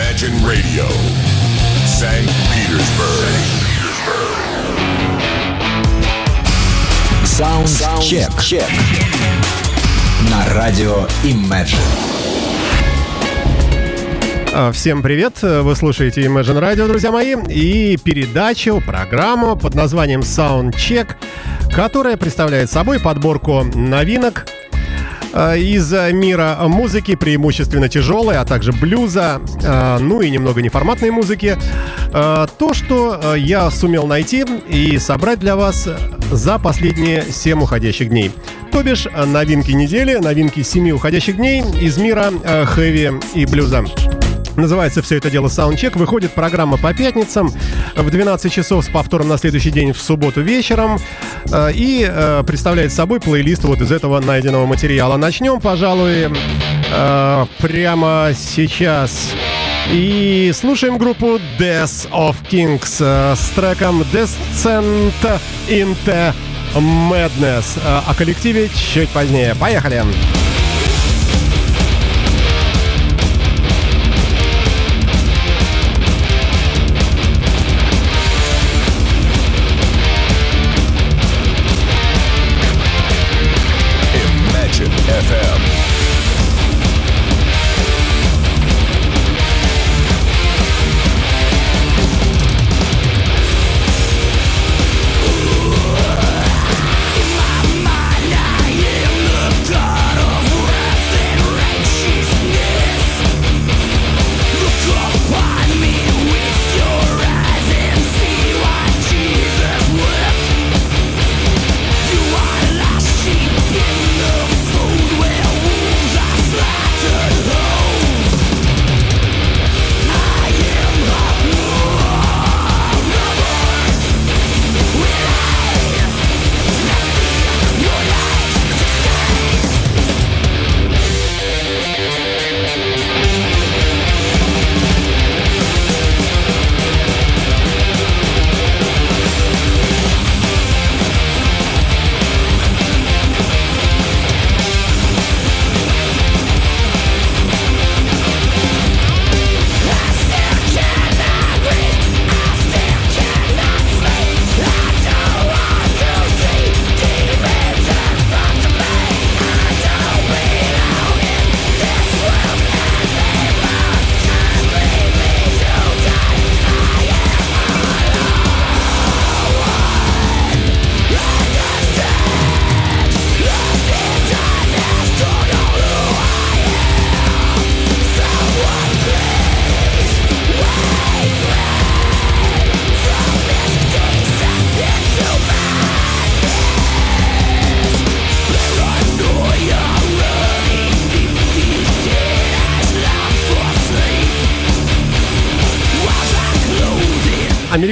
Imagine Radio, St. Petersburg. Саундчек. Чек. На радио Imagine. А, Всем привет! Вы слушаете Imagine Radio, друзья мои, и передачу, программу под названием Soundcheck, которая представляет собой подборку новинок из мира музыки, преимущественно тяжелой, а также блюза, э, ну и немного неформатной музыки. Э, То, что я сумел найти и собрать для вас за последние 7 уходящих дней. То бишь, новинки недели, новинки 7 уходящих дней из мира хэви и блюза. Называется все это дело Soundcheck. Выходит программа по пятницам в 12 часов с повтором на следующий день в субботу вечером. Э, И э, представляет собой плейлист вот из этого найденного материала. Начнем, пожалуй, э, прямо сейчас. И слушаем группу Death of Kings с треком Descent into Madness. О коллективе чуть позднее. Поехали! Imagine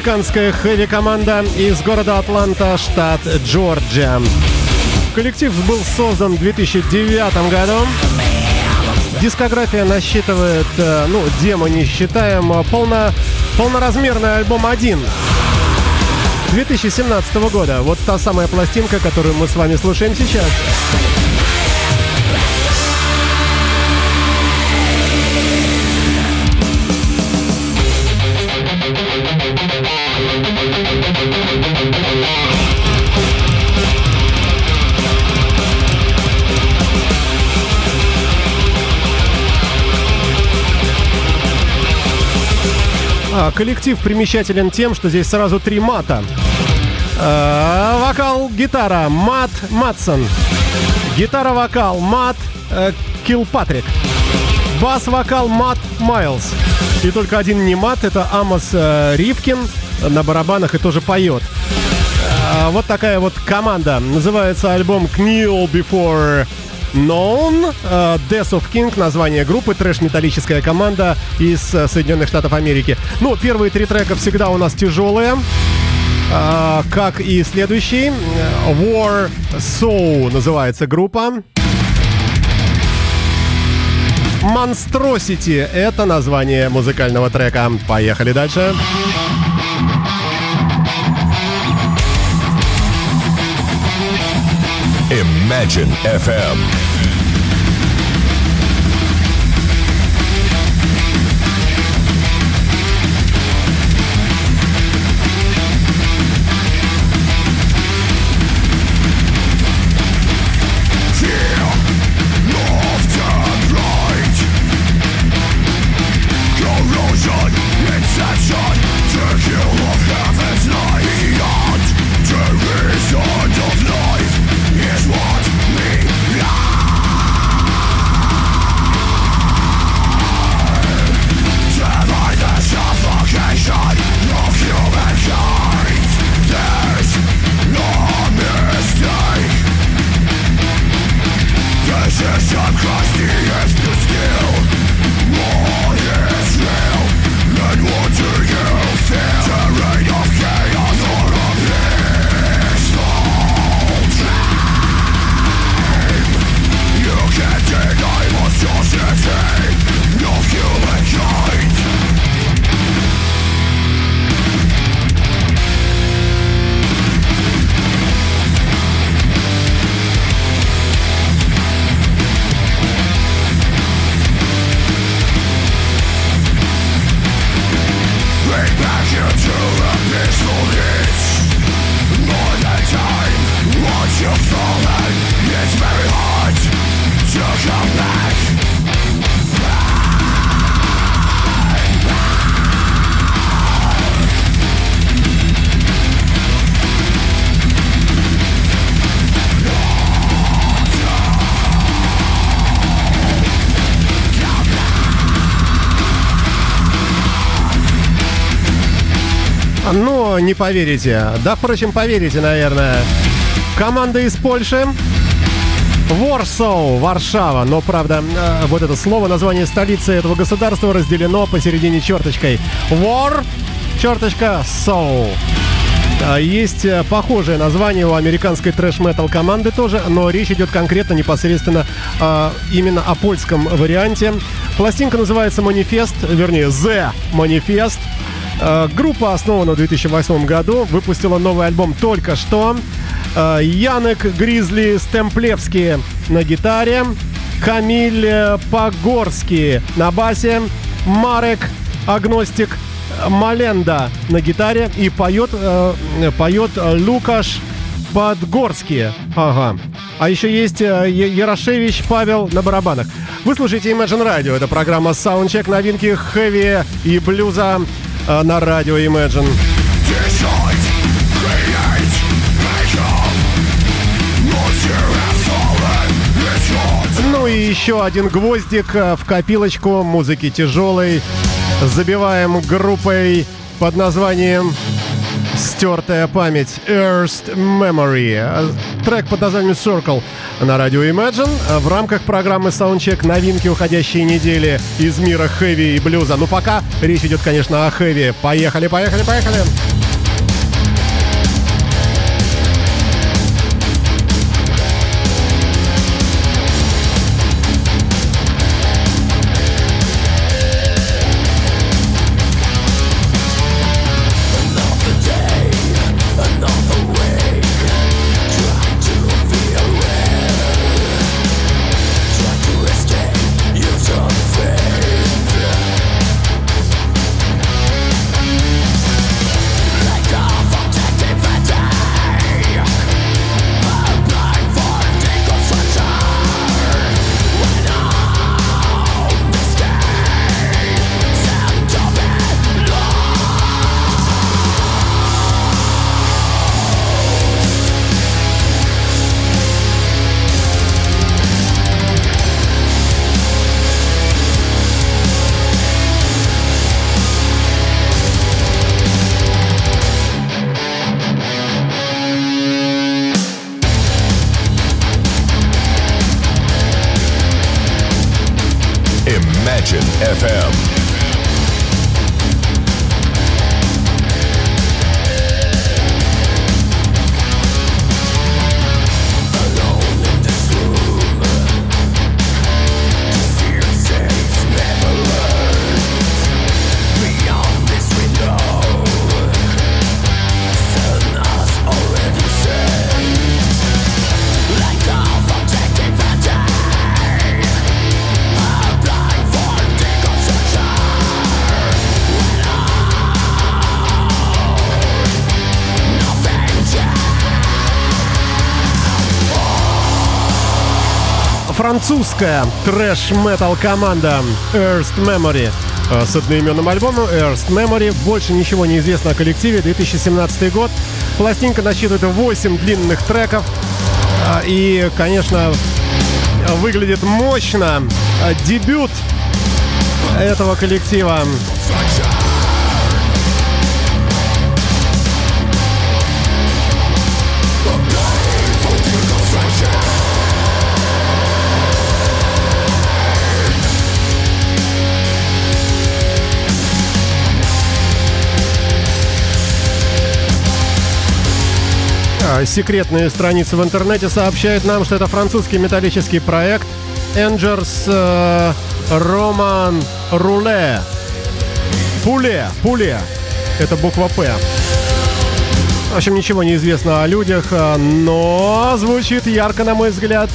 Американская хэви-команда из города Атланта, штат Джорджия. Коллектив был создан в 2009 году. Дискография насчитывает, э, ну, демо не считаем, а полно, полноразмерный альбом один. 2017 года. Вот та самая пластинка, которую мы с вами слушаем сейчас. Коллектив примечателен тем, что здесь сразу три мата. А, вокал, гитара, Мат Матсон. Гитара-вокал, Мат э, Килпатрик. Бас-вокал, Мат Майлз. И только один не мат, это Амос э, Ривкин на барабанах и тоже поет. А, вот такая вот команда. Называется альбом Kneel Before Known. э, Death of King, название группы, трэш-металлическая команда из э, Соединенных Штатов Америки. Ну, первые три трека всегда у нас тяжелые. А, как и следующий. э, War Soul называется группа. Monstrosity — это название музыкального трека. Поехали дальше. Imagine FM. Не поверите. Да, впрочем, поверите, наверное. Команда из Польши. Warsaw, Варшава. Но, правда, э, вот это слово, название столицы этого государства разделено посередине черточкой. War, черточка, Soul. А, Есть э, похожее название у американской трэш-метал команды тоже, но речь идет конкретно непосредственно а, именно о польском варианте. Пластинка называется «Манифест», вернее, «The Manifest». А, Группа основана в 2008 году, выпустила новый альбом только что. А, Янек Гризли Стемплевский на гитаре, Камиль э, Погорский на басе, Марек Агностик Маленда на гитаре и поет, э, поет Лукаш Подгорский. Ага. А еще есть э, Ярошевич Павел на барабанах. Вы слушаете Imagine Radio. Это программа Soundcheck новинки хэви и блюза э, на радио Imagine. Ну и еще один гвоздик э, в копилочку музыки тяжелой. Забиваем группой под названием «Стертая память» Earth Memory. Э, Трек под названием Circle на радио Imagine в рамках программы Soundcheck новинки уходящей недели из мира хэви и блюза. Ну пока речь идет, конечно, о хэви. Поехали, поехали, поехали! FM. Французская трэш-метал команда Earth Memory э, с одноименным альбомом Earth Memory. Больше ничего не известно о коллективе. 2017 год. Пластинка насчитывает 8 длинных треков. А, И, конечно, выглядит мощно. А, Дебют этого коллектива. Секретные страницы в интернете сообщают нам, что это французский металлический проект Engers э, Roman Руле. Пуле, Пуле. Это буква П. В общем, ничего не известно о людях, а, но звучит ярко, на мой взгляд.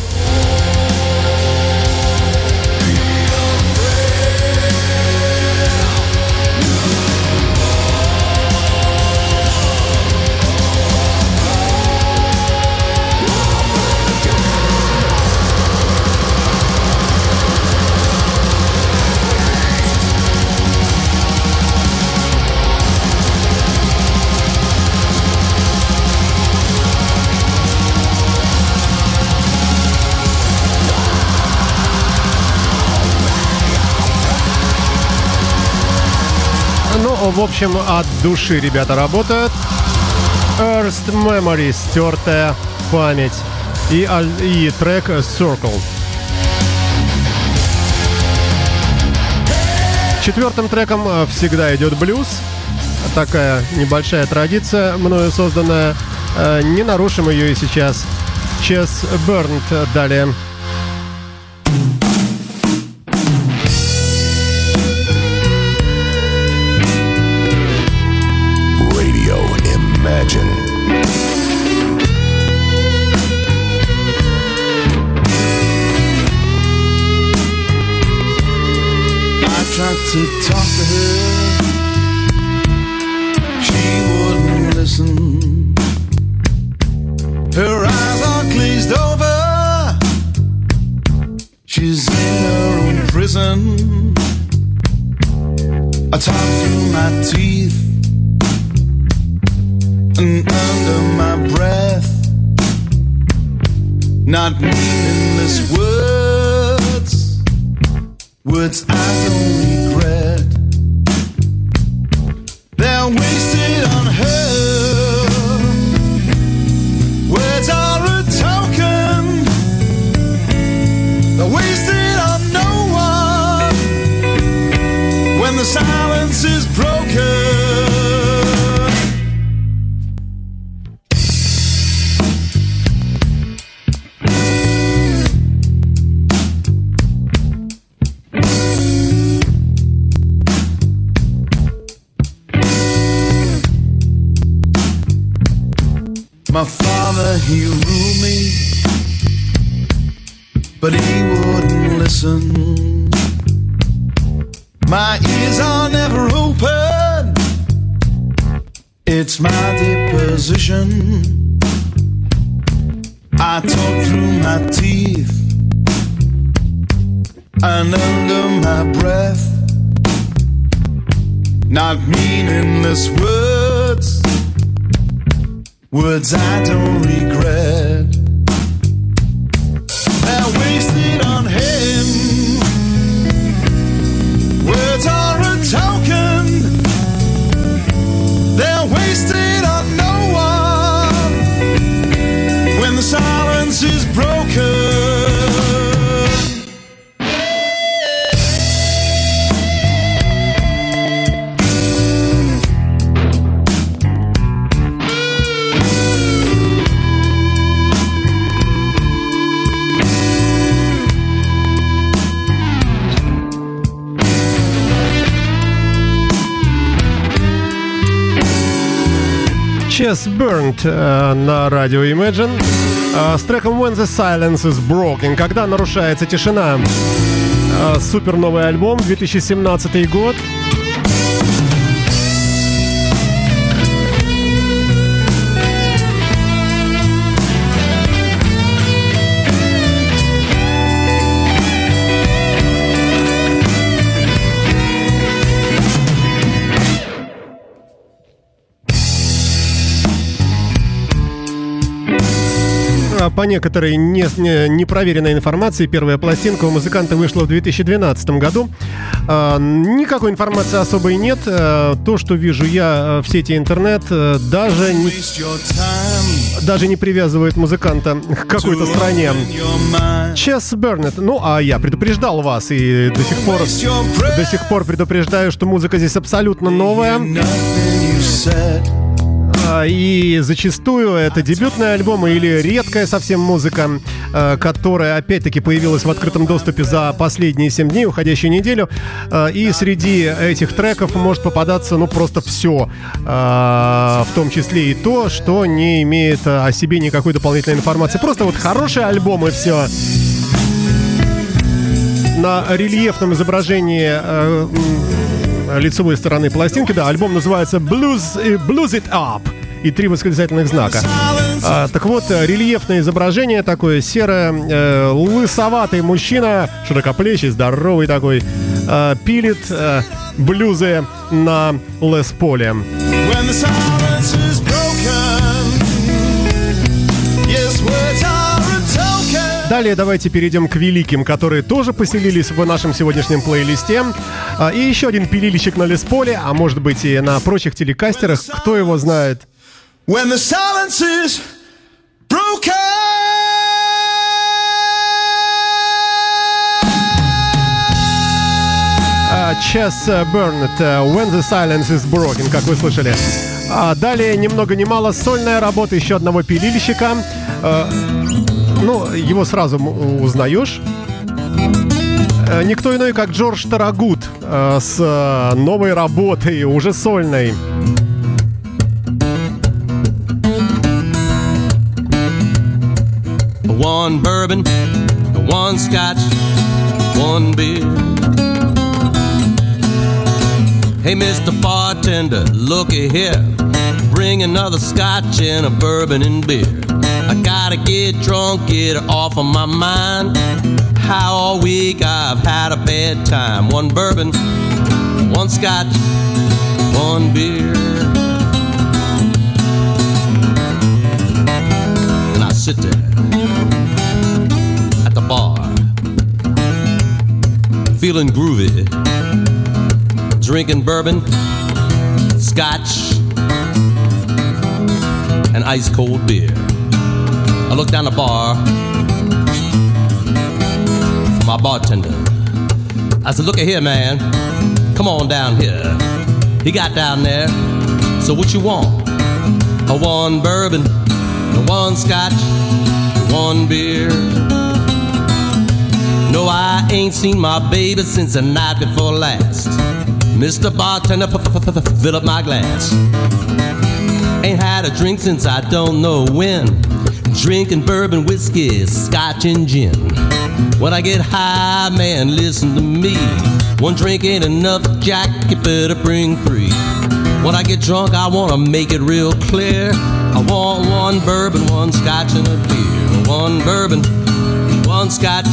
В общем, от души ребята работают. Earth Memory, стертая память. И, и трек Circle. Четвертым треком э, всегда идет блюз. Такая небольшая традиция, мною созданная. Э, не нарушим ее и сейчас. Чес Бернт далее. To talk to her. Э, на радио Imagine э, с треком When the Silence is Broken, когда нарушается тишина. Э, супер новый альбом, 2017 год. По некоторой не- не- непроверенной информации, первая пластинка у музыканта вышла в 2012 году. А, Никакой информации особой нет. А, То, что вижу я э, в сети интернет, э, даже не, даже не привязывает музыканта к какой-то стране. Чес Бернет. Ну, а я предупреждал вас и до сих пор, до сих пор предупреждаю, что музыка здесь абсолютно новая. И зачастую это дебютный альбом или редкая совсем музыка, э, которая опять-таки появилась в открытом доступе за последние 7 дней, уходящую неделю. Э, И среди этих треков может попадаться ну просто все, в том числе и то, что не имеет о себе никакой дополнительной информации. Просто вот хороший альбом и все. На рельефном изображении лицевой стороны пластинки, да, альбом называется Blues, э, Blues It Up и три восклицательных знака. А, так вот, э, рельефное изображение такое серое, э, лысоватый мужчина, широкоплечий, здоровый такой, э, пилит э, блюзы на Лес Поле. When the silence is broken. Далее давайте перейдем к великим, которые тоже поселились в нашем сегодняшнем плейлисте. А, и еще один пилильщик на Лесполе, а может быть и на прочих телекастерах, кто его знает. When the silence is broken. А, Chess Burnett, э, When the Silence is Broken, как вы слышали. А далее, ни много ни мало, сольная работа еще одного пилильщика. Э, Ну, его сразу узнаешь. Э, Никто иной, как Джордж Тарагут э, с э, новой работой, уже сольной. One bourbon, one scotch, one beer. Hey, Mr. Bartender, looky here. Bring another scotch and a bourbon and beer. I gotta get drunk, get off of my mind. How all week I've had a bad time. One bourbon, one scotch, one beer. And I sit there at the bar, feeling groovy, drinking bourbon, scotch, and ice cold beer. I look down the bar for my bartender. I said, Look at here, man. Come on down here. He got down there. So what you want? A one bourbon, a one scotch, one beer. No, I ain't seen my baby since the night before last. Mr. Bartender, fill up my glass. Ain't had a drink since I don't know when. Drinking bourbon, whiskey, scotch, and gin. When I get high, man, listen to me. One drink ain't enough, Jack, you better bring three. When I get drunk, I wanna make it real clear. I want one bourbon, one scotch, and a beer. One bourbon, one scotch.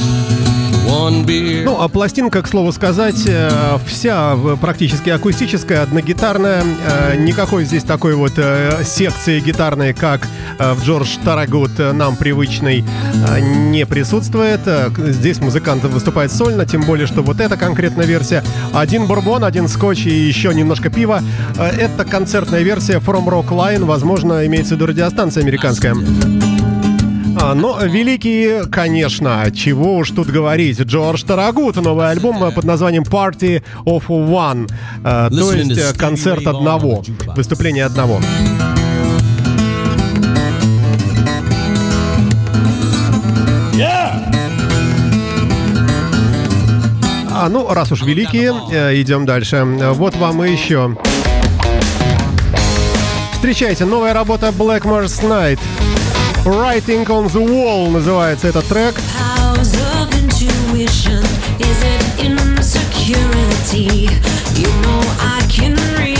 Ну, а пластинка, к слову сказать, э, вся в- практически акустическая, одногитарная. Э, Никакой здесь такой вот э, секции гитарной, как э, в Джордж Тарагут э, нам привычной, э, не присутствует. Э, Здесь музыкант выступает сольно, тем более, что вот эта конкретная версия. Один бурбон, один скотч и еще немножко пива. Э, Это концертная версия From Rock Line, возможно, имеется в виду радиостанция американская. А, но великие, конечно, чего уж тут говорить. Джордж Тарагут, новый альбом под названием Party of One. Э, то есть э, концерт одного, выступление одного. А, ну, раз уж великие, э, идем дальше. Вот вам и еще. Встречайте, новая работа Blackmore's Night. Writing on the Wall называется этот трек. powers of intuition? Is it insecurity? You know I can read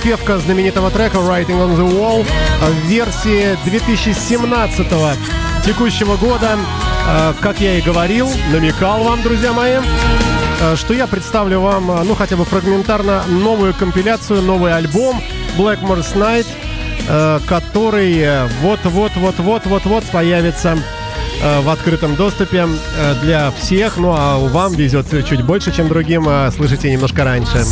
перепевка знаменитого трека Writing on the Wall в версии 2017 текущего года. Э, Как я и говорил, намекал вам, друзья мои, э, что я представлю вам, ну, хотя бы фрагментарно, новую компиляцию, новый альбом Blackmore's Night, который вот-вот-вот-вот-вот-вот появится в открытом доступе для всех. Ну, а вам везет чуть больше, чем другим. Слышите немножко раньше.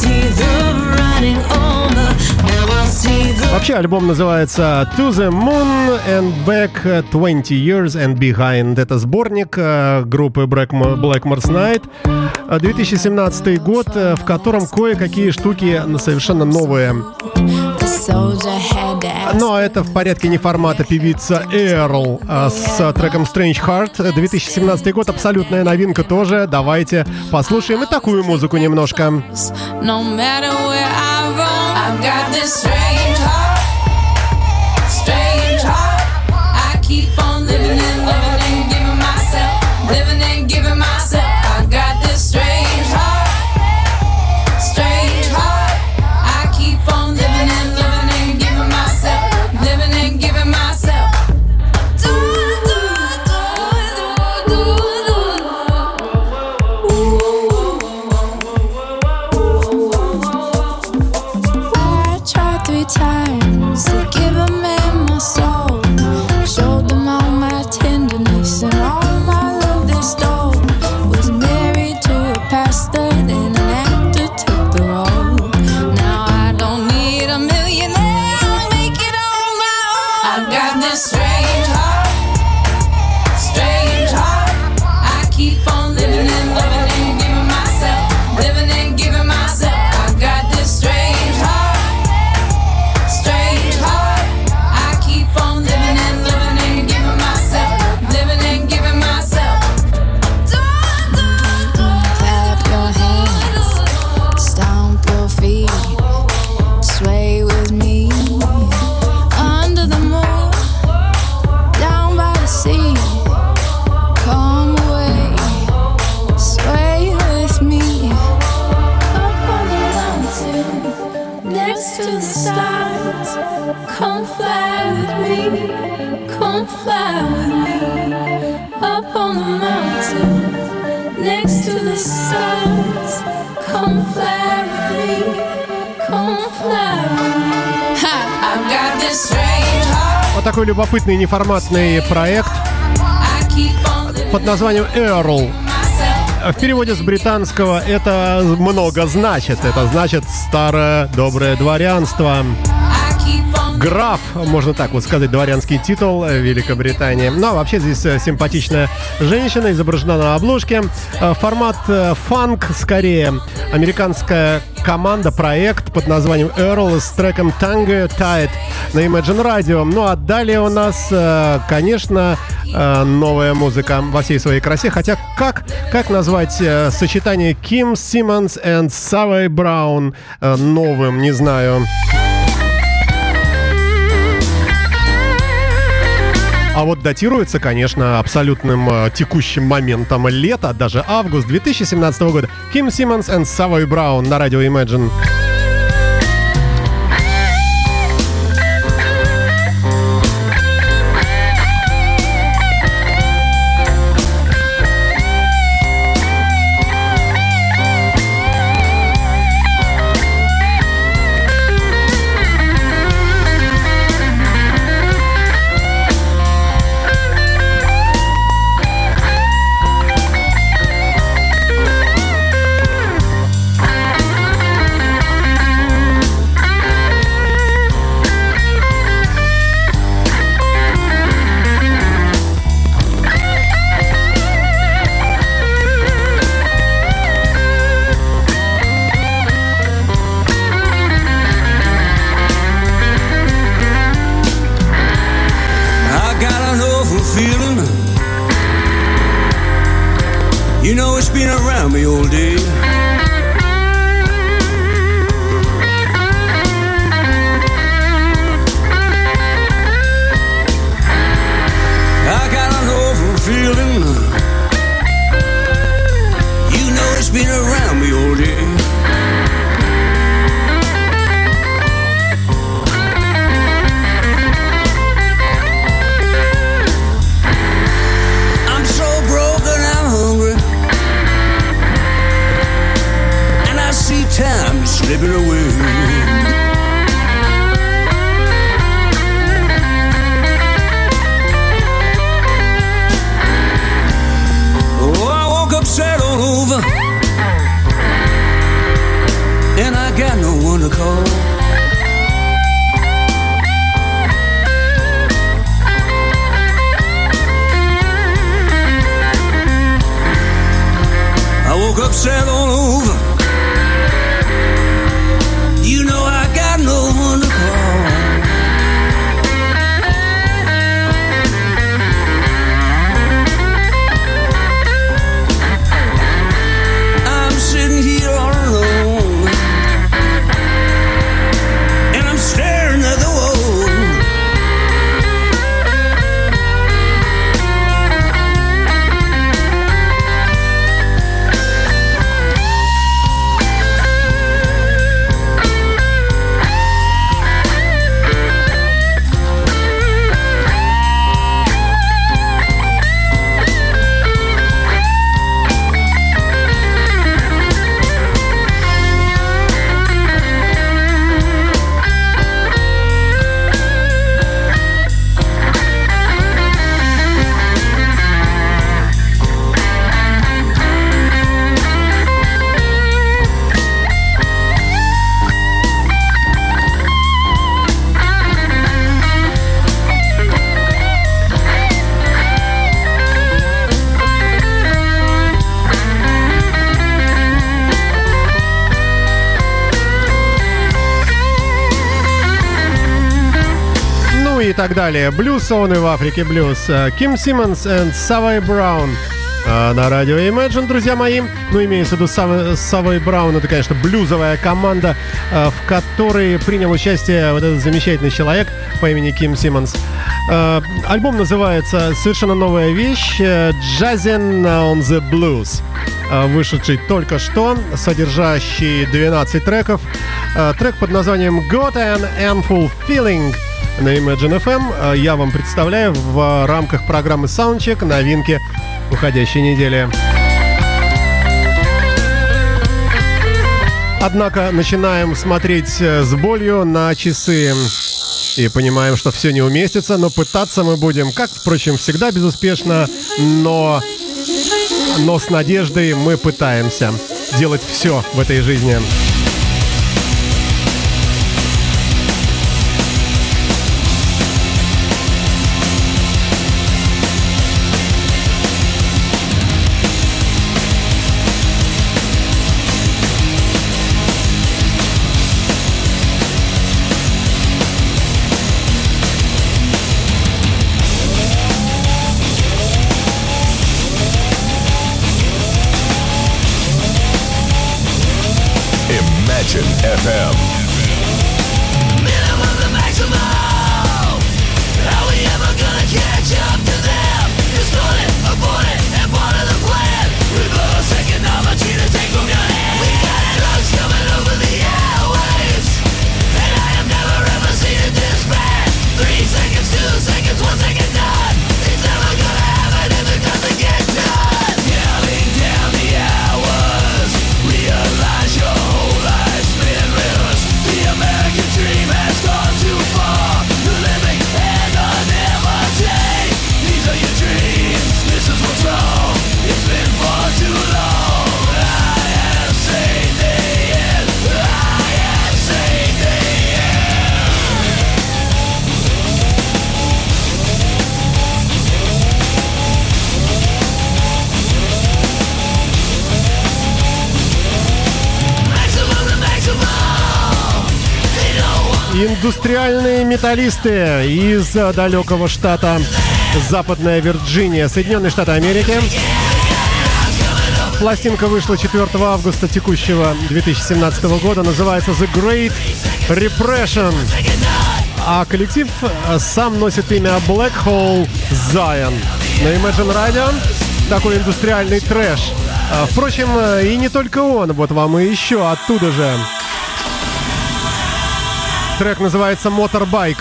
Вообще альбом называется To the Moon and Back э, 20 Years and Behind. Это сборник э, группы Blackmo- Blackmore's Night. Э, 2017 год, э, в котором кое-какие штуки совершенно новые. Но это в порядке не формата певица Эрл э, с э, треком Strange Heart. Э, 2017 год, абсолютная новинка тоже. Давайте послушаем и такую музыку немножко. No I've got this strange heart, strange heart. I keep on любопытный неформатный проект под названием myself. В переводе с британского это много значит. Это значит старое доброе дворянство. Граф, можно так вот сказать, дворянский титул э, Великобритании. Ну, а вообще здесь э, симпатичная женщина изображена на обложке. Э, Формат фанк скорее. Американская команда, проект под названием Earl с треком Tango Tide на Imagine Radio. Ну, а далее у нас, конечно, новая музыка во всей своей красе. Хотя как, как назвать сочетание Ким Симмонс и Савой Браун новым, не знаю. А вот датируется, конечно, абсолютным э, текущим моментом лета, даже август 2017 года. Ким Симмонс и Савой Браун на радио Imagine. Так далее. Блюз и в Африке блюз. Э, Ким Симмонс и Савой Браун. э, На радио Imagine, друзья мои. Ну, имеется в виду Сав- Савой Браун. Это, конечно, блюзовая команда, э, в которой принял участие вот этот замечательный человек по имени Ким Симмонс. Альбом называется «Совершенно новая вещь» «Jazzin' on the Blues», вышедший только что, содержащий 12 треков. Трек под названием «Got an Handful Feeling» на Imagine FM. Э, Я вам представляю в рамках программы Soundcheck новинки уходящей недели. Однако начинаем смотреть э, с болью на часы и понимаем, что все не уместится, но пытаться мы будем, как, впрочем, всегда безуспешно, но, но с надеждой мы пытаемся делать все в этой жизни. Imagine FM. Индустриальные металлисты из далекого штата Западная Вирджиния, Соединенные Штаты Америки. Пластинка вышла 4 августа текущего 2017 года, называется The Great Repression. А коллектив сам носит имя Black Hole Zion. На Imagine Radio такой индустриальный трэш. Впрочем, и не только он, вот вам и еще оттуда же. Трек называется Motorbike.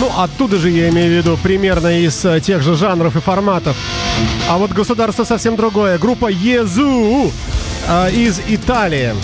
Ну, оттуда же я имею в виду примерно из э, тех же жанров и форматов. А вот государство совсем другое. Группа Езу э, из Италии.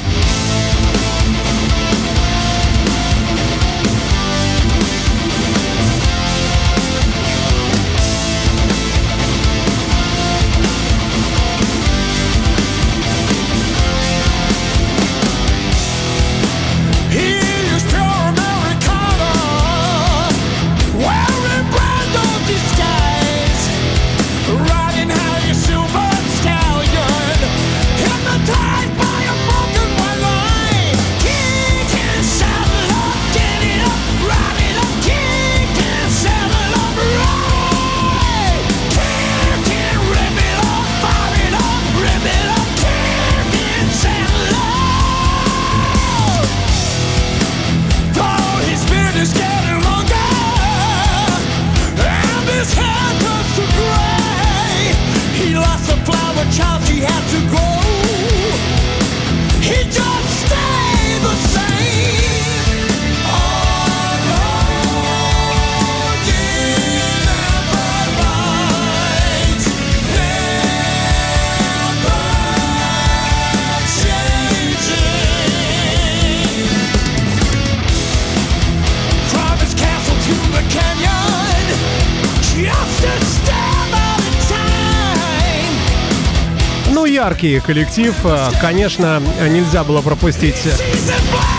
Яркий коллектив. э, Конечно, нельзя было пропустить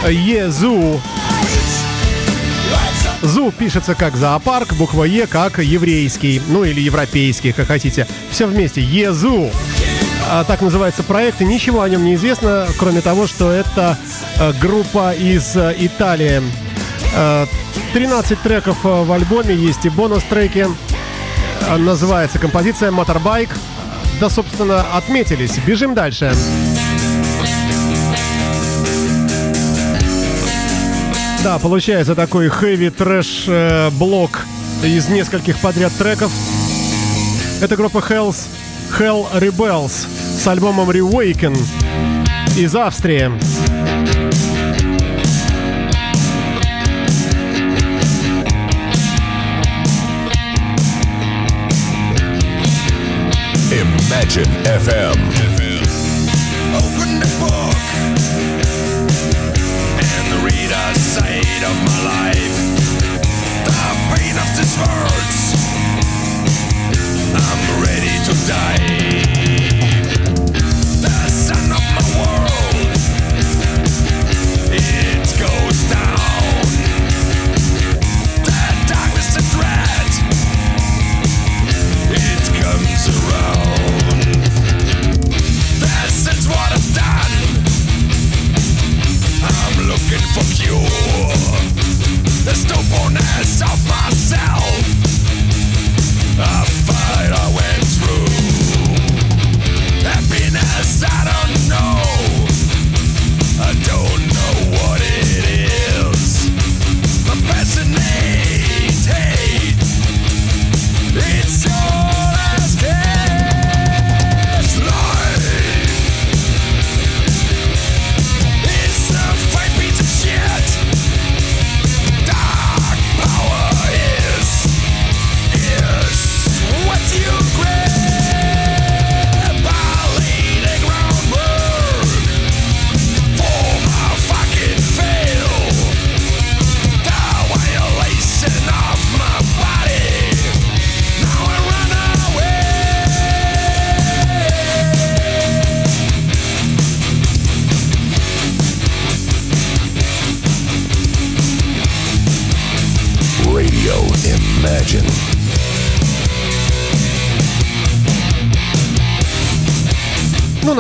Езу. Зу пишется как зоопарк, буква Е как еврейский, ну или европейский, как хотите. Все вместе. Езу. А, так называется проект, и ничего о нем не известно, кроме того, что это э, группа из э, Италии. Э, 13 треков в альбоме, есть и бонус-треки. Называется композиция «Моторбайк». Да, собственно, отметились. Бежим дальше. Да, получается такой хэви трэш блок из нескольких подряд треков. Это группа Hells, Hell Rebels с альбомом Reawaken из Австрии. Imagine FM. Open the book and read a side of my life. The pain of this hurts. I'm ready to die.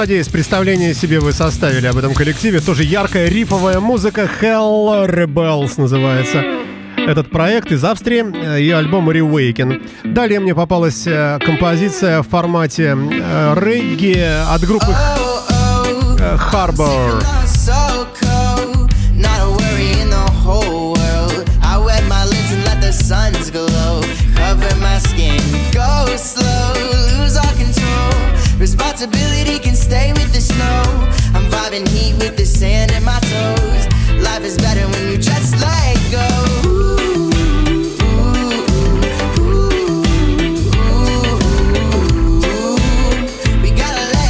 Надеюсь, представление себе вы составили об этом коллективе. Тоже яркая рифовая музыка Hell Rebels называется. этот проект из Австрии э, и альбом Rewaken. Далее мне попалась э, композиция в формате э, регги от группы Harbor. suns glow, stay with the snow. I'm vibing heat with the sand in my toes. Life is better when you just let go. We gotta let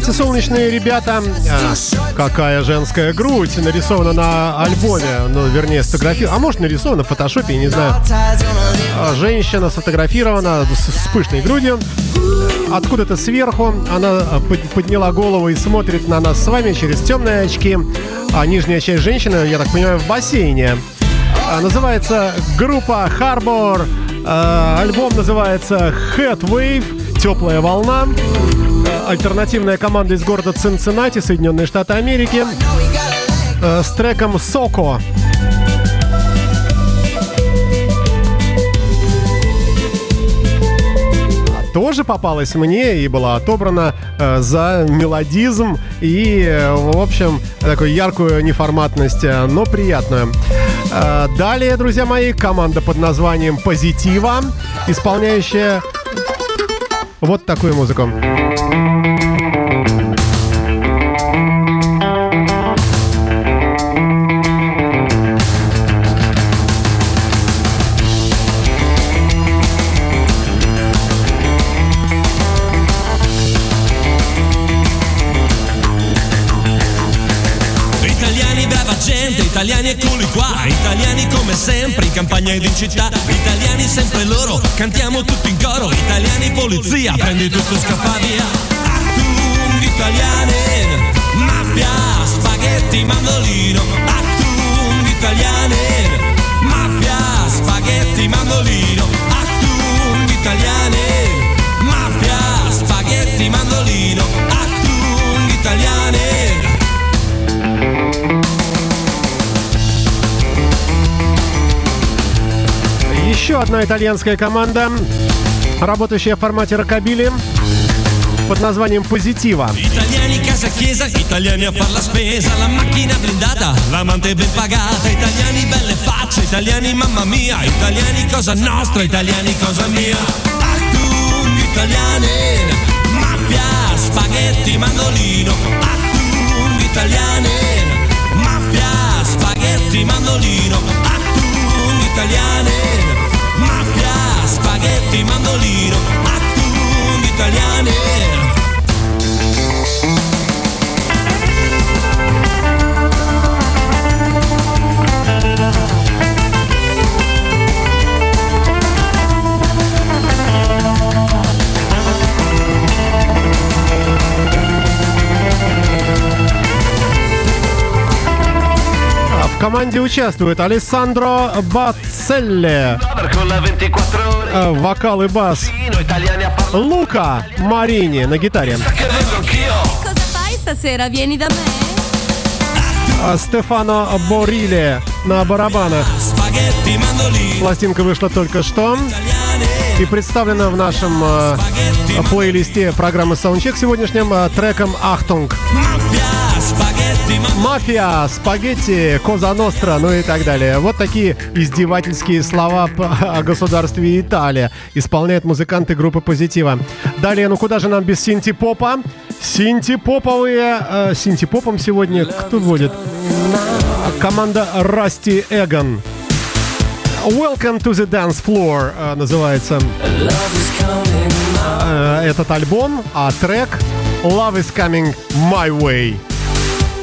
эти солнечные ребята, а, какая женская грудь нарисована на альбоме, ну, вернее, сфотографирована, а может нарисована в фотошопе, я не знаю. А, Женщина сфотографирована с, с пышной грудью. Откуда-то сверху она а, под- подняла голову и смотрит на нас с вами через темные очки. А нижняя часть женщины, я так понимаю, в бассейне. А, Называется группа Harbor. А, Альбом называется Head Wave. Теплая волна. Альтернативная команда из города Цинциннати, Соединенные Штаты Америки. Э, С треком Соко. тоже попалась мне и была отобрана э, за мелодизм и, э, в общем, такую яркую неформатность, э, но приятную. Э, далее, друзья мои, команда под названием «Позитива», исполняющая вот такую музыку. In campagna ed in città, italiani sempre loro, cantiamo tutti in coro, italiani polizia, prendi tutto scappa via. Achtung Italienin, mafia, spaghetti, mandolino, Achtung Italienin, mafia, spaghetti, mandolino, Achtung Italienin, mafia, spaghetti, mandolino, Achtung Italienin. Еще одна итальянская команда, работающая в формате рокобили под названием «Позитива». Spaghetti, mandolino, Achtung Italienin, mafia, spaghetti, mandolino, Italienin, mafia, spaghetti, mandolino, attunghi italiani В команде участвуют Алессандро Бацелли, э, вокал и бас, Лука Марини на гитаре, а Стефано Борили на барабанах. Пластинка вышла только что и представлена в нашем э, плейлисте программы Soundcheck сегодняшним э, треком «Achtung». Мафия, спагетти, Коза Ностра, ну и так далее. Вот такие издевательские слова о государстве Италия исполняют музыканты группы Позитива. Далее, ну куда же нам без синтепопа? Синтепоповые... Э, синтепопом сегодня кто будет? Команда Расти Эгон. Welcome to the Dance Floor э, называется э, этот альбом, а трек Love is Coming My Way.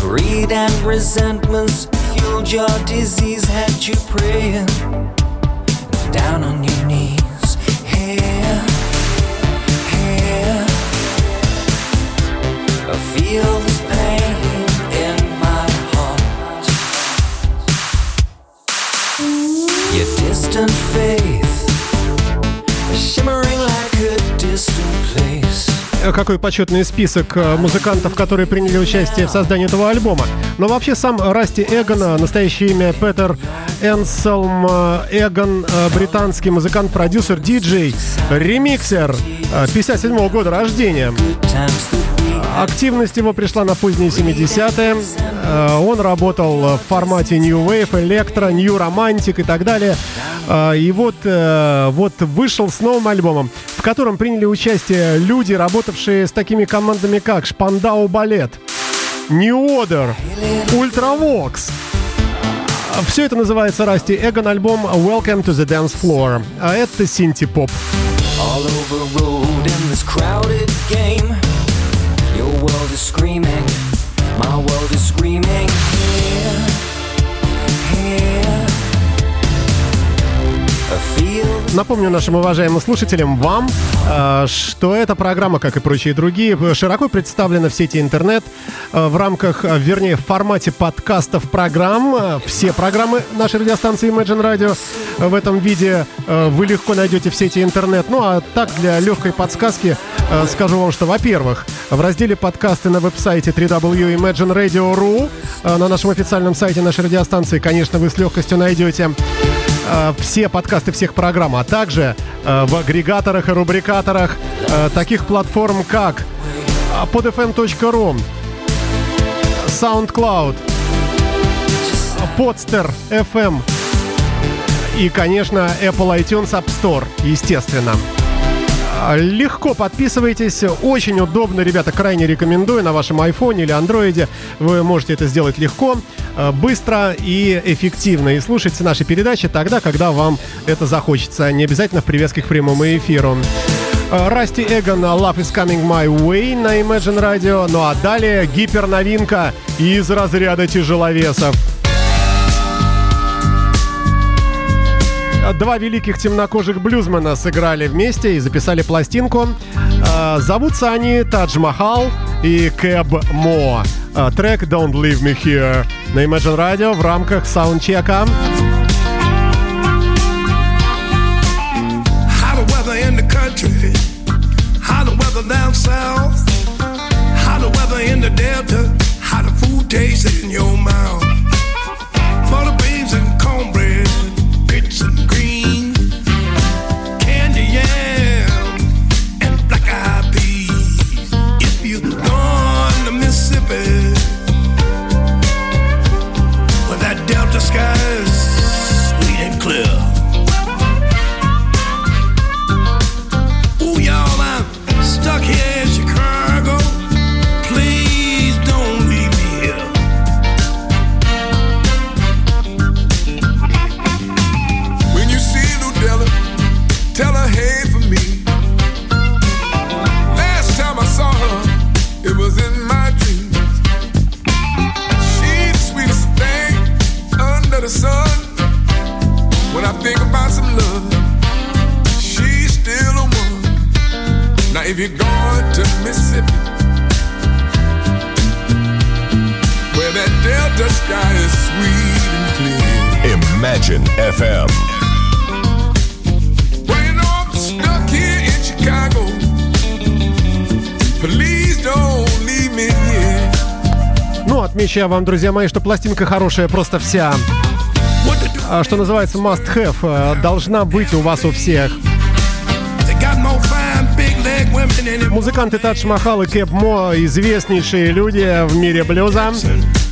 Greed and resentments fueled your disease, had you praying? Down on your knees. Here, here, I feel Какой почетный список э, музыкантов, которые приняли участие в создании этого альбома. Но вообще сам Расти Эгон, э, настоящее имя Петер Энселм э, Эгон, э, британский музыкант, продюсер, диджей, ремиксер, э, 57 года рождения. Активность его пришла на поздние 70-е. Э, Он работал в формате New Wave, Электро, New Romantic и так далее. Э, И вот, э, вот вышел с новым альбомом, в котором приняли участие люди, работавшие с такими командами, как Шпандау Балет, New Order, Ultravox. Все это называется Расти Эгон альбом Welcome to the Dance Floor. А это синти-поп. All over road in this crowded game. Screaming, my world is screaming. Напомню нашим уважаемым слушателям, вам, э, что эта программа, как и прочие другие, широко представлена в сети интернет э, в рамках, э, вернее, в формате подкастов программ. Все программы нашей радиостанции Imagine Radio в этом виде вы легко найдете в сети интернет. Ну а так, для легкой подсказки скажу вам, что, во-первых, в разделе подкасты на веб-сайте www.imagineradio.ru на нашем официальном сайте нашей радиостанции, конечно, вы с легкостью найдете э, все подкасты всех программ, а также э, в агрегаторах и рубрикаторах э, таких платформ, как podfm.ru, SoundCloud, Podster FM и, конечно, Apple iTunes App Store, естественно. Легко подписывайтесь, очень удобно, ребята, крайне рекомендую на вашем айфоне или андроиде. Вы можете это сделать легко, э, быстро и эффективно. И слушайте наши передачи тогда, когда вам это захочется. Не обязательно в привязке к прямому эфиру. Э, Расти Эгон «Love is coming my way» на Imagine Radio. Ну а далее гиперновинка из разряда тяжеловесов. Два великих темнокожих блюзмена сыграли вместе и записали пластинку. Э, Зовутся они Тадж Махал и Кэб Мо. Э, Трек «Don't Leave Me Here» на Imagine Radio в рамках саундчека. How the weather in the delta, how the food tastes in your mouth. time Отмечаю вам, друзья мои, что пластинка хорошая просто вся. А, Что называется must have, э, должна быть у вас у всех. Музыканты Тадж Махал и Кэп Мо – известнейшие люди в мире блюза.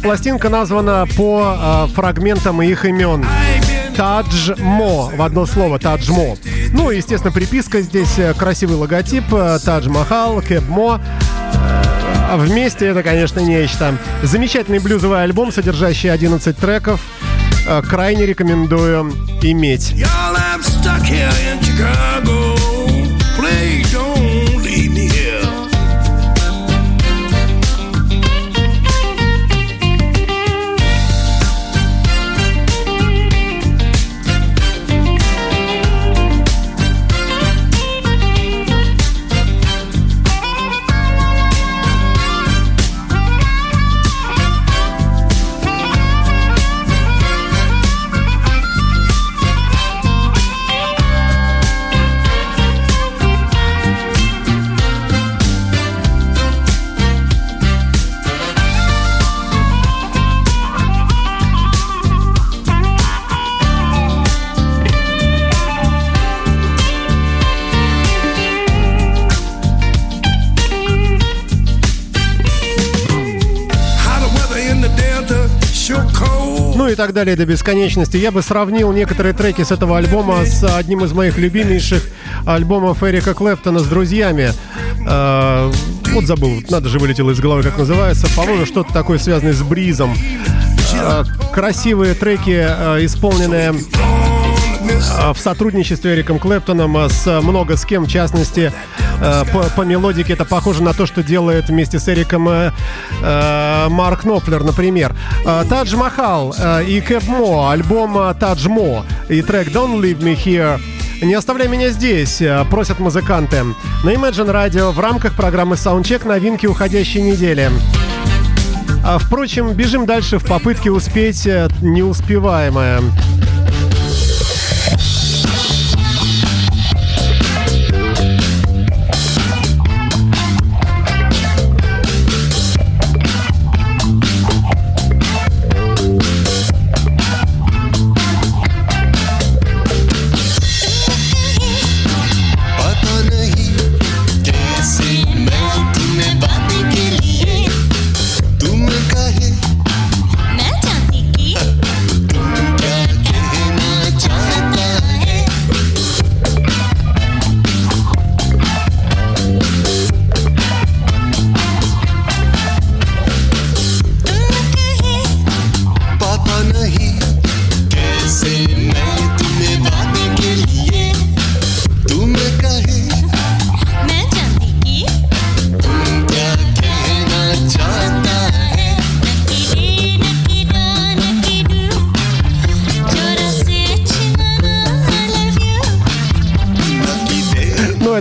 Пластинка названа по э, фрагментам их имен. Тадж Мо в одно слово Тадж Мо. Ну естественно, приписка здесь э, красивый логотип э, Тадж Махал, Кэп Мо. А вместе это, конечно, нечто. Замечательный блюзовый альбом, содержащий 11 треков. Э, Крайне рекомендую иметь. И так далее до бесконечности. Я бы сравнил некоторые треки с этого альбома с одним из моих любимейших альбомов Эрика Клэптона с друзьями. Э, вот забыл, надо же вылетело из головы, как называется. По-моему, что-то такое связанное с бризом. Э, красивые треки, э, исполненные в сотрудничестве Эриком Клэптоном с много с кем, в частности, по, по мелодике это похоже на то, что делает вместе с Эриком э, э, Марк Knopfler, например. Э, Тадж Махал э, и Кэп Мо, альбом э, Тадж Мо и трек Don't Leave Me Here. Не оставляй меня здесь, э, просят музыканты. На Imagine Radio в рамках программы Soundcheck новинки уходящей недели. А, впрочем, бежим дальше в попытке успеть э, неуспеваемое.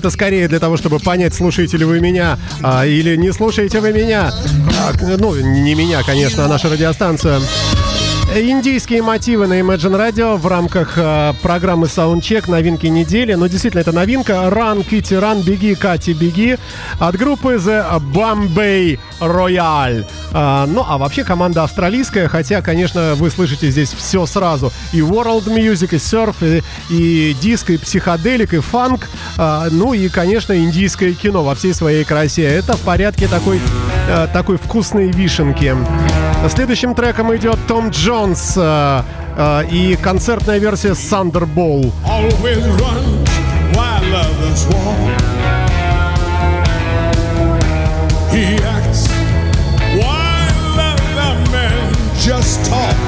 Это скорее для того, чтобы понять, слушаете ли вы меня а, или не слушаете вы меня. А, ну, не меня, конечно, а нашу радиостанцию. Индийские мотивы на Imagine Radio в рамках а, программы Soundcheck новинки недели. Ну, действительно, это новинка. Run, Kitty, Run, беги, Кати, беги. От группы The Bombay Royale. А, ну, а вообще команда австралийская, хотя, конечно, вы слышите здесь все сразу. И world music, и серф, и, и диско, и психоделик, и фанк. А, ну и, конечно, индийское кино во всей своей красе. Это в порядке такой, э, такой вкусной вишенки. Следующим треком идет Том Джонс э, э, и концертная версия men just talk.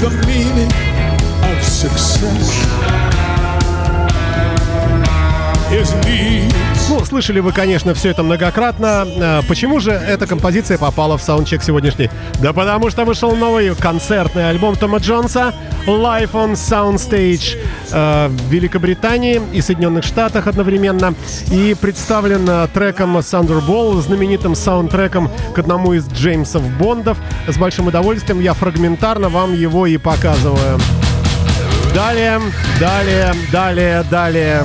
The meaning of success. His needs Ну, слышали вы, конечно, все это многократно. А, Почему же эта композиция попала в саундчек сегодняшний? Да потому что вышел новый концертный альбом Тома Джонса Live on Soundstage э, в Великобритании и Соединенных Штатах одновременно. И представлен э, треком Thunderball, знаменитым саундтреком к одному из Джеймсов Бондов. С большим удовольствием я фрагментарно вам его и показываю. Далее, далее, далее, далее.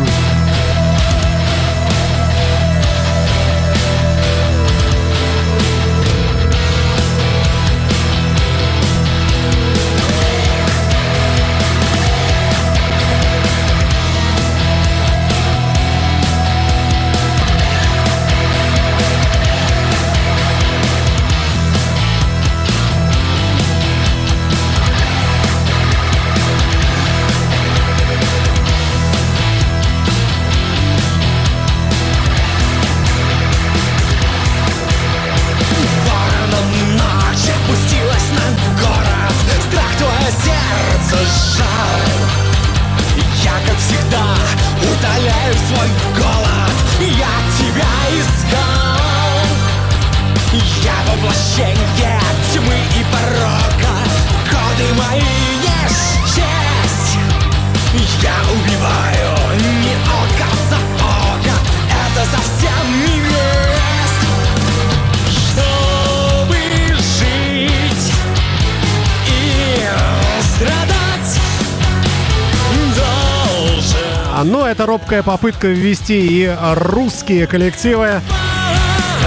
Робкая попытка ввести и русские коллективы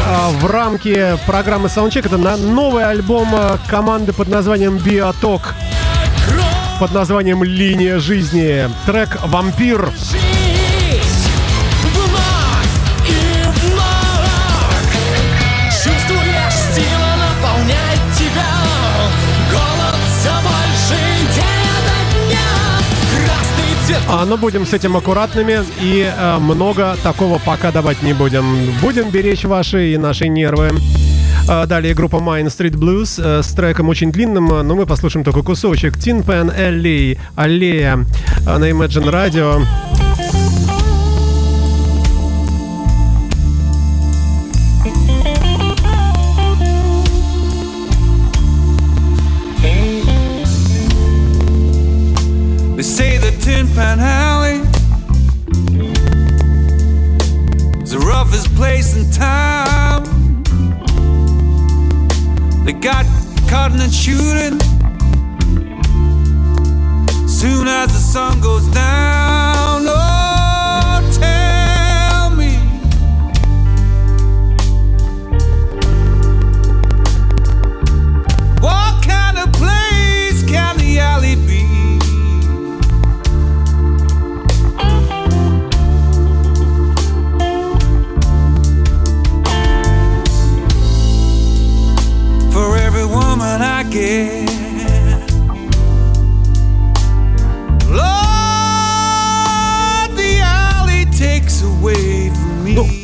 а, в рамке программы Soundcheck. Это на новый альбом а, команды под названием Биоток. Под названием «Линия жизни». Трек «Вампир». Жить но будем с этим аккуратными и э, много такого пока давать не будем. Будем беречь ваши и наши нервы. А, Далее группа Main Street Blues э, с треком очень длинным, но мы послушаем только кусочек. Tin Pan Alley, аллея э, на Imagine Radio. Place in time. They got cutting and shooting soon as the sun goes down.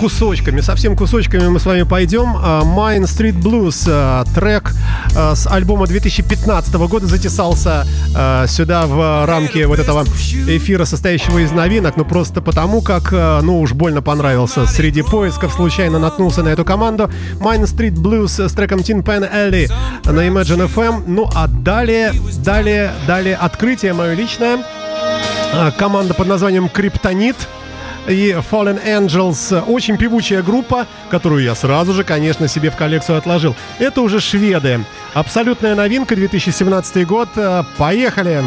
Кусочками, совсем кусочками мы с вами пойдем. А, Main Street Blues, а, трек а, с альбома 2015 года затесался сюда в рамки вот этого эфира, состоящего из новинок, ну просто потому, как, ну уж больно понравился. Среди поисков случайно наткнулся на эту команду. Main Street Blues с треком Tin Pan Alley на Imagine FM. Ну а далее, далее, далее открытие мое личное. Команда под названием Криптонит и Fallen Angels. Очень певучая группа, которую я сразу же, конечно, себе в коллекцию отложил. Это уже шведы. Абсолютная новинка, 2017 год. Э, Поехали!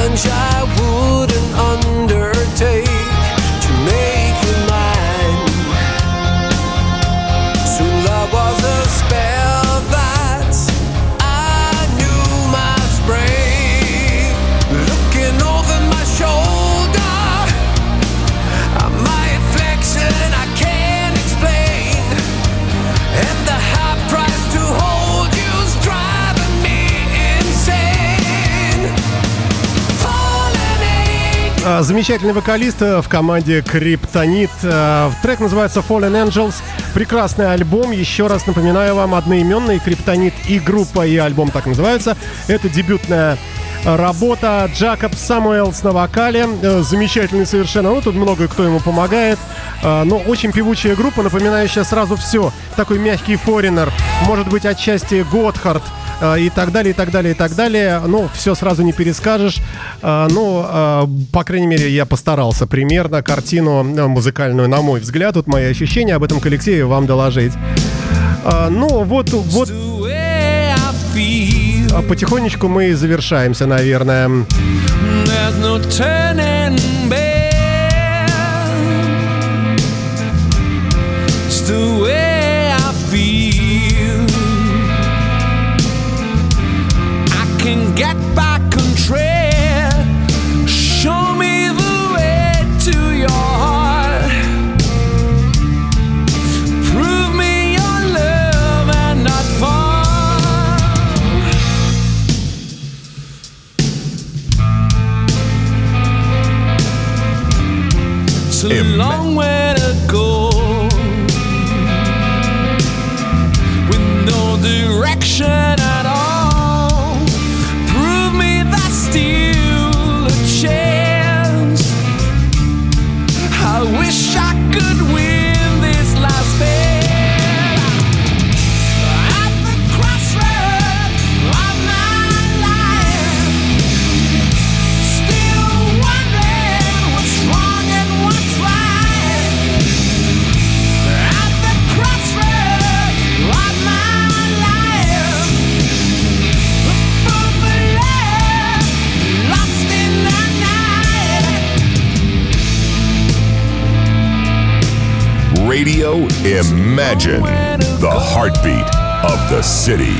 放下无 Замечательный вокалист э, в команде Криптонит. Э, Трек называется Fallen Angels. Прекрасный альбом. Еще раз напоминаю вам, одноименный Криптонит и группа, и альбом так называется. Это дебютная работа Джакоб Самуэлс на вокале. Э, Замечательный совершенно. Ну, тут много кто ему помогает. Но очень певучая группа, напоминающая сразу все. Такой мягкий форинер. Может быть, отчасти Готхард и так далее, и так далее, и так далее. Ну, все сразу не перескажешь. Э, Ну, э, по крайней мере, я постарался примерно картину э, музыкальную, на мой взгляд, вот мои ощущения об этом коллективе вам доложить. Э, Ну, вот, вот потихонечку мы и завершаемся, наверное. there's no turning Radio Imagine, the heartbeat of the city.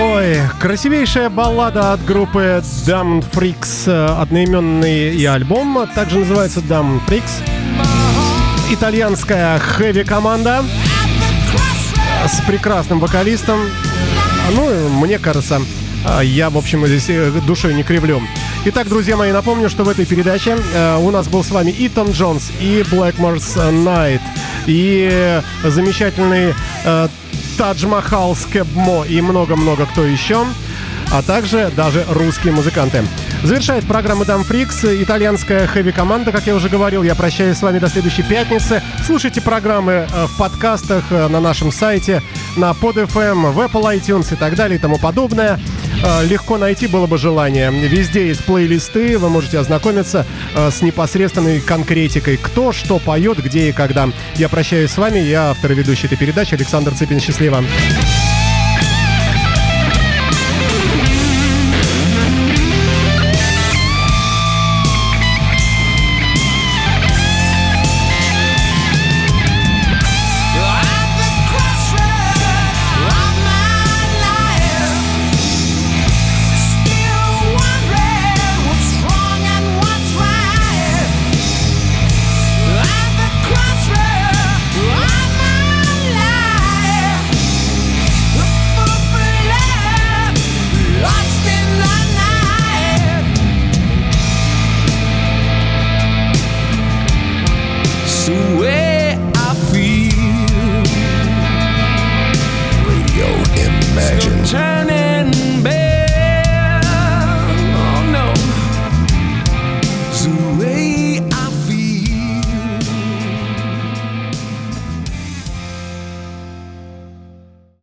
Ой, красивейшая баллада от группы Dumb Freaks, э, одноименный и альбом, также называется Dumb Freaks. Итальянская хэви-команда с прекрасным вокалистом. Ну, мне кажется, а, я, в общем, здесь э, душой не кривлю. Итак, друзья мои, напомню, что в этой передаче э, у нас был с вами и Том Джонс, и Blackmore's Night, и замечательный э, Тадж Махал Скебмо и много-много кто еще, а также даже русские музыканты. Завершает программу Дам Фрикс итальянская хэви-команда, как я уже говорил. Я прощаюсь с вами до следующей пятницы. Слушайте программы э, в подкастах э, на нашем сайте, на PodFM, в Apple iTunes и так далее и тому подобное. Э, Легко найти было бы желание. Везде есть плейлисты, вы можете ознакомиться э, с непосредственной конкретикой, кто что поет, где и когда. Я прощаюсь с вами, я автор и ведущий этой передачи Александр Цыпин. Счастливо.